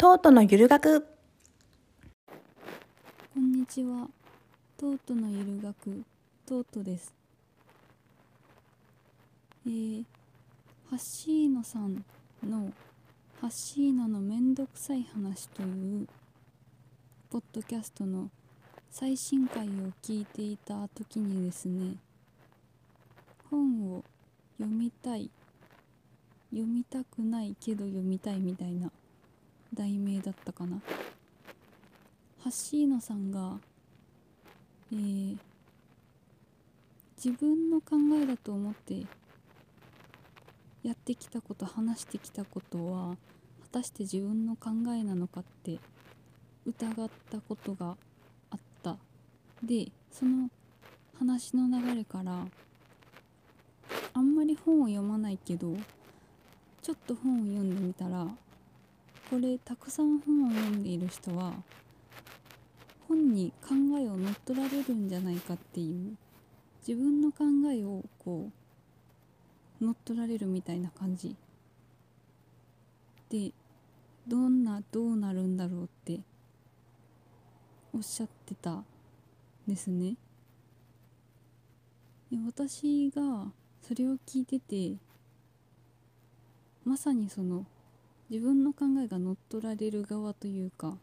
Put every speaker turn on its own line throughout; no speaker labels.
トートのゆる学
こんにちは。トートのゆる学トートです。えー、ハッシーノさんのハッシーノのめんどくさい話というポッドキャストの最新回を聞いていた時にですね、本を読みたい、読みたくないけど読みたいみたいな題名だったかな。ハッシーノさんが、えー自分の考えだと思ってやってきたこと話してきたことは果たして自分の考えなのかって疑ったことがあったでその話の流れからあんまり本を読まないけどちょっと本を読んでみたらこれたくさん本を読んでいる人は本に考えを乗っ取られるんじゃないかっていう自分の考えをこう乗っ取られるみたいな感じ。でどんなどうなるんだろうっておっしゃってたんですね。で私がそれを聞いててまさにその自分の考えが乗っ取られる側というか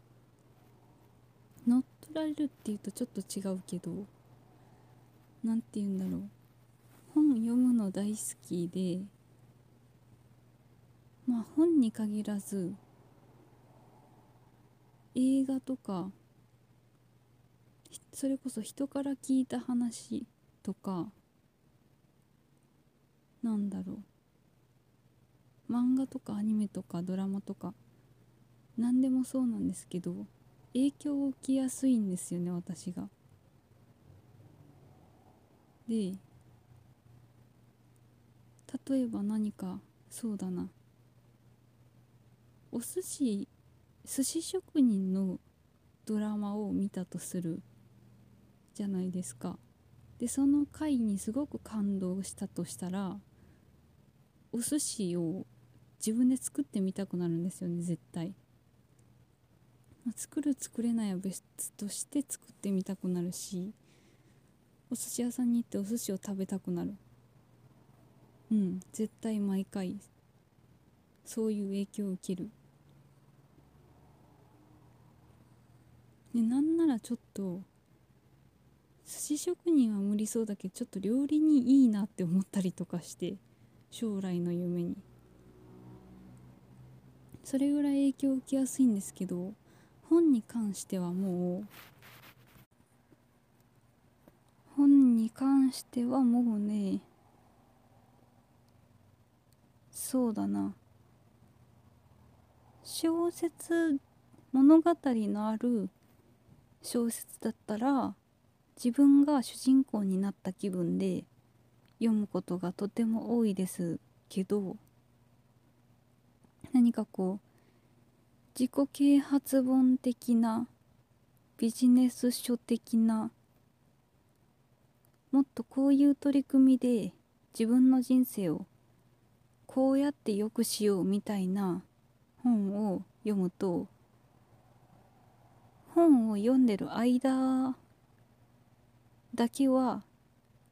乗っ取られるっていうとちょっと違うけど何て言うんだろう。本読むの大好きでまあ本に限らず映画とかそれこそ人から聞いた話とかなんだろう。漫画とかアニメとかドラマとか何でもそうなんですけど影響を受けやすいんですよね私が。で例えば何かそうだなお寿司寿司職人のドラマを見たとするじゃないですかでその回にすごく感動したとしたらお寿司を自分で作ってみたくなるんですよね絶対。まあ作る作れないは別として作ってみたくなるしお寿司屋さんに行ってお寿司を食べたくなる。うん絶対毎回そういう影響を受ける。でなんならちょっと寿司職人は無理そうだけどちょっと料理にいいなって思ったりとかして将来の夢に。それぐらい影響を受けやすいんですけど本に関してはもう本に関してはもうねそうだな。小説物語のある小説だったら自分が主人公になった気分で読むことがとても多いですけど何かこう自己啓発本的なビジネス書的なもっとこういう取り組みで自分の人生をこうやって良くしようみたいな本を読むと本を読んでる間だけは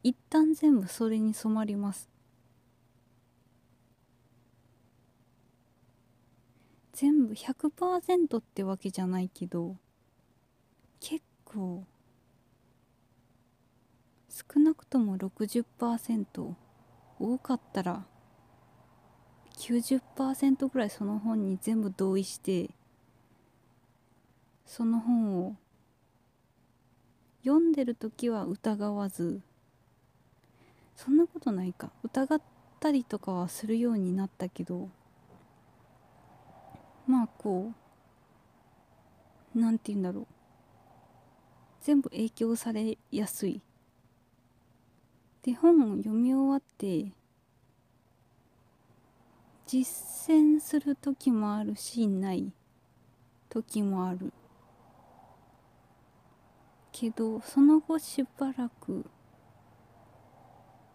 一旦全部それに染まります。全部100%ってわけじゃないけど結構少なくとも60%多かったら90%ぐらいその本に全部同意してその本を読んでる時は疑わずそんなことないか。疑ったりとかはするようになったけどまあこうなんて言うんだろう。全部影響されやすい。で本を読み終わって実践する時もあるしない時もある。けどその後しばらく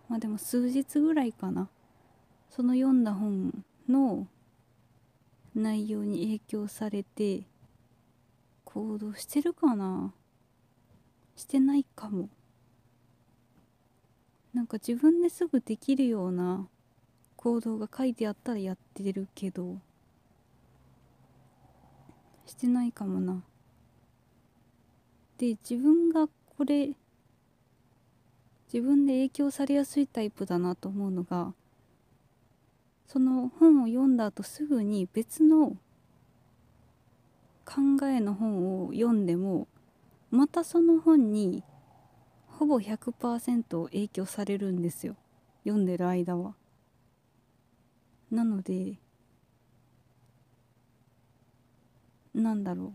まあでも数日ぐらいかな。その読んだ本の内容に影響されて行動してるかな？してないかも。なんか自分ですぐできるような行動が書いてあったらやってるけどしてないかもな。で自分がこれ自分で影響されやすいタイプだなと思うのがその本を読んだ後すぐに別の考えの本を読んでもまたその本にほぼ100%影響されるんですよ。読んでる間は。なのでなんだろ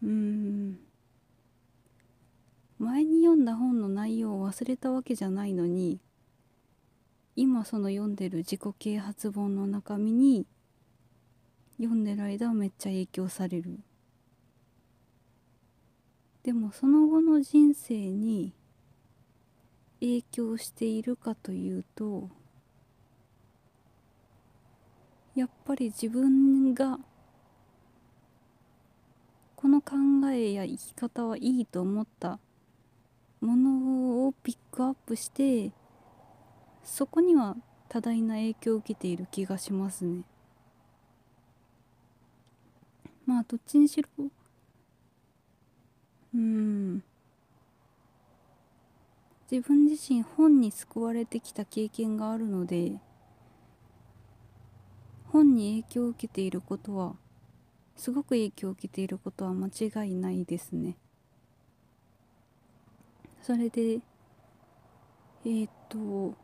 う。うん。前に読んだ本の内容を忘れたわけじゃないのに今その読んでる自己啓発本の中身に読んでる間はめっちゃ影響される。でもその後の人生に影響しているかというとやっぱり自分がこの考えや生き方はいいと思ったものをピックアップしてそこには多大な影響を受けている気がしますね。まあどっちにしろうん。自分自身本に救われてきた経験があるので本に影響を受けていることはすごく影響を受けていることは間違いないですね。それでえー、っと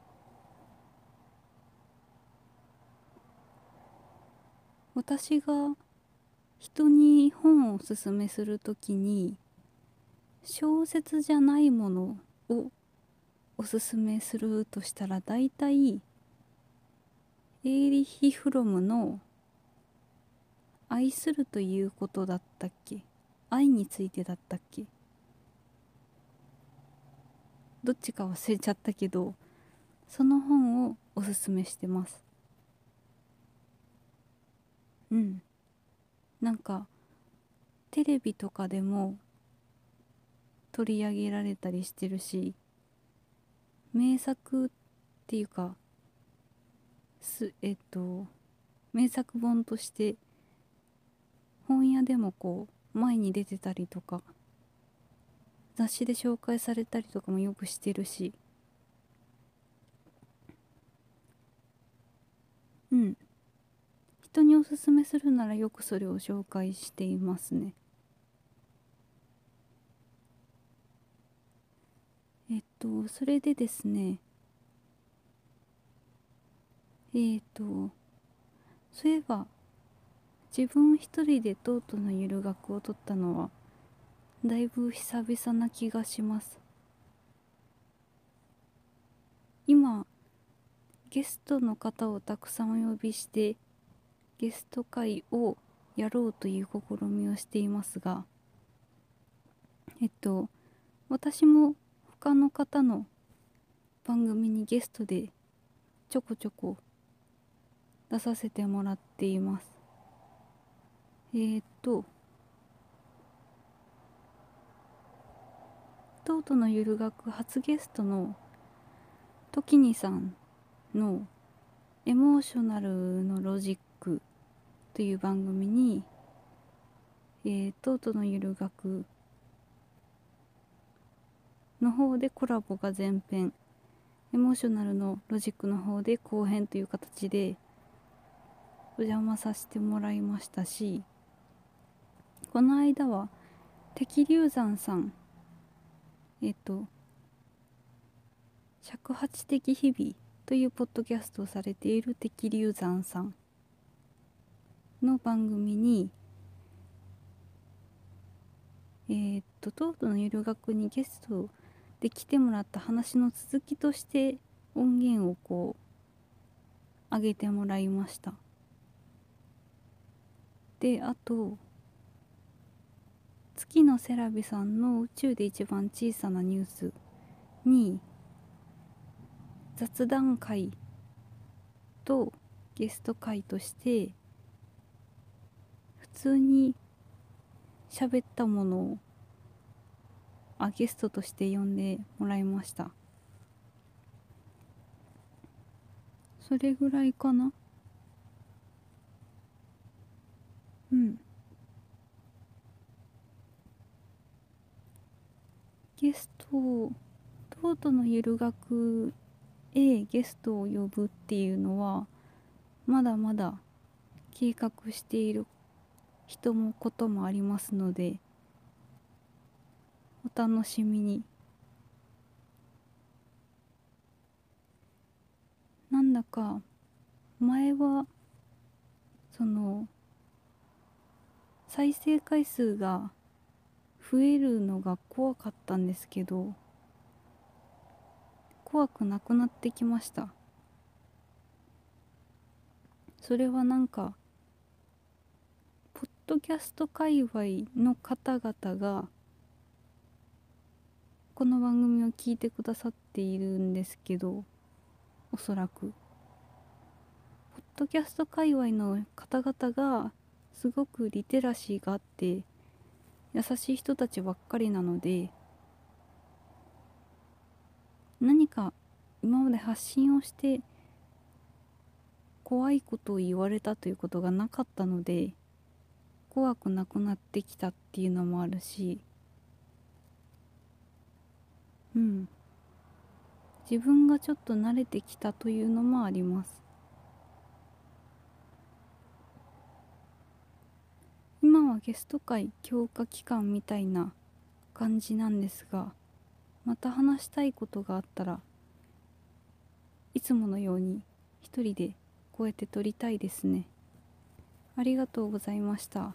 私が人に本をおすすめするときに小説じゃないものをおすすめするとしたら大体エーリヒ・フロムの「愛するということだったっけ？愛についてだったっけ？どっちか忘れちゃったけどその本をおすすめしてます。うん。なんかテレビとかでも取り上げられたりしてるし名作っていうかすえっと名作本として本屋でもこう前に出てたりとか雑誌で紹介されたりとかもよくしてるし。うん。人におすすめするならよくそれを紹介していますね。えっとそれでですね。えーとそういえば自分一人でトートのゆる学を取ったのはだいぶ久々な気がします。今ゲストの方をたくさんお呼びしてゲスト会をやろうという試みをしていますがえっと私も他の方の番組にゲストでちょこちょこ出させてもらっています。えー、っとトートのゆる学初ゲストの時にさんの「エモーショナルのロジック」という番組に、えー、トートのゆる学の方でコラボが前編エモーショナルのロジックの方で後編という形でお邪魔させてもらいましたしこの間は敵流山さんえっと尺八的日々というポッドキャストをされている敵流山さんの番組にえー、っとトートのゆる学にゲストで来てもらった話の続きとして音源をこう上げてもらいました。であと月のセラビさんの宇宙で一番小さなニュースに雑談会とゲスト会として普通に喋ったものをあゲストとして呼んでもらいました。それぐらいかなうんゲストをトのゆる学へゲストを呼ぶっていうのはまだまだ計画している人もこともありますのでお楽しみに。なんだか前はその再生回数が増えるのが怖かったんですけど怖くなくなってきました。それはなんかポッドキャスト界隈の方々がこの番組を聞いてくださっているんですけどおそらく。ポッドキャスト界隈の方々がすごくリテラシーがあって優しい人たちばっかりなので何か今まで発信をして怖いことを言われたということがなかったので怖くなくなってきたっていうのもあるしうん。自分がちょっと慣れてきたというのもあります。今はゲスト会強化期間みたいな感じなんですがまた話したいことがあったらいつものように一人でこうやって撮りたいですねありがとうございました。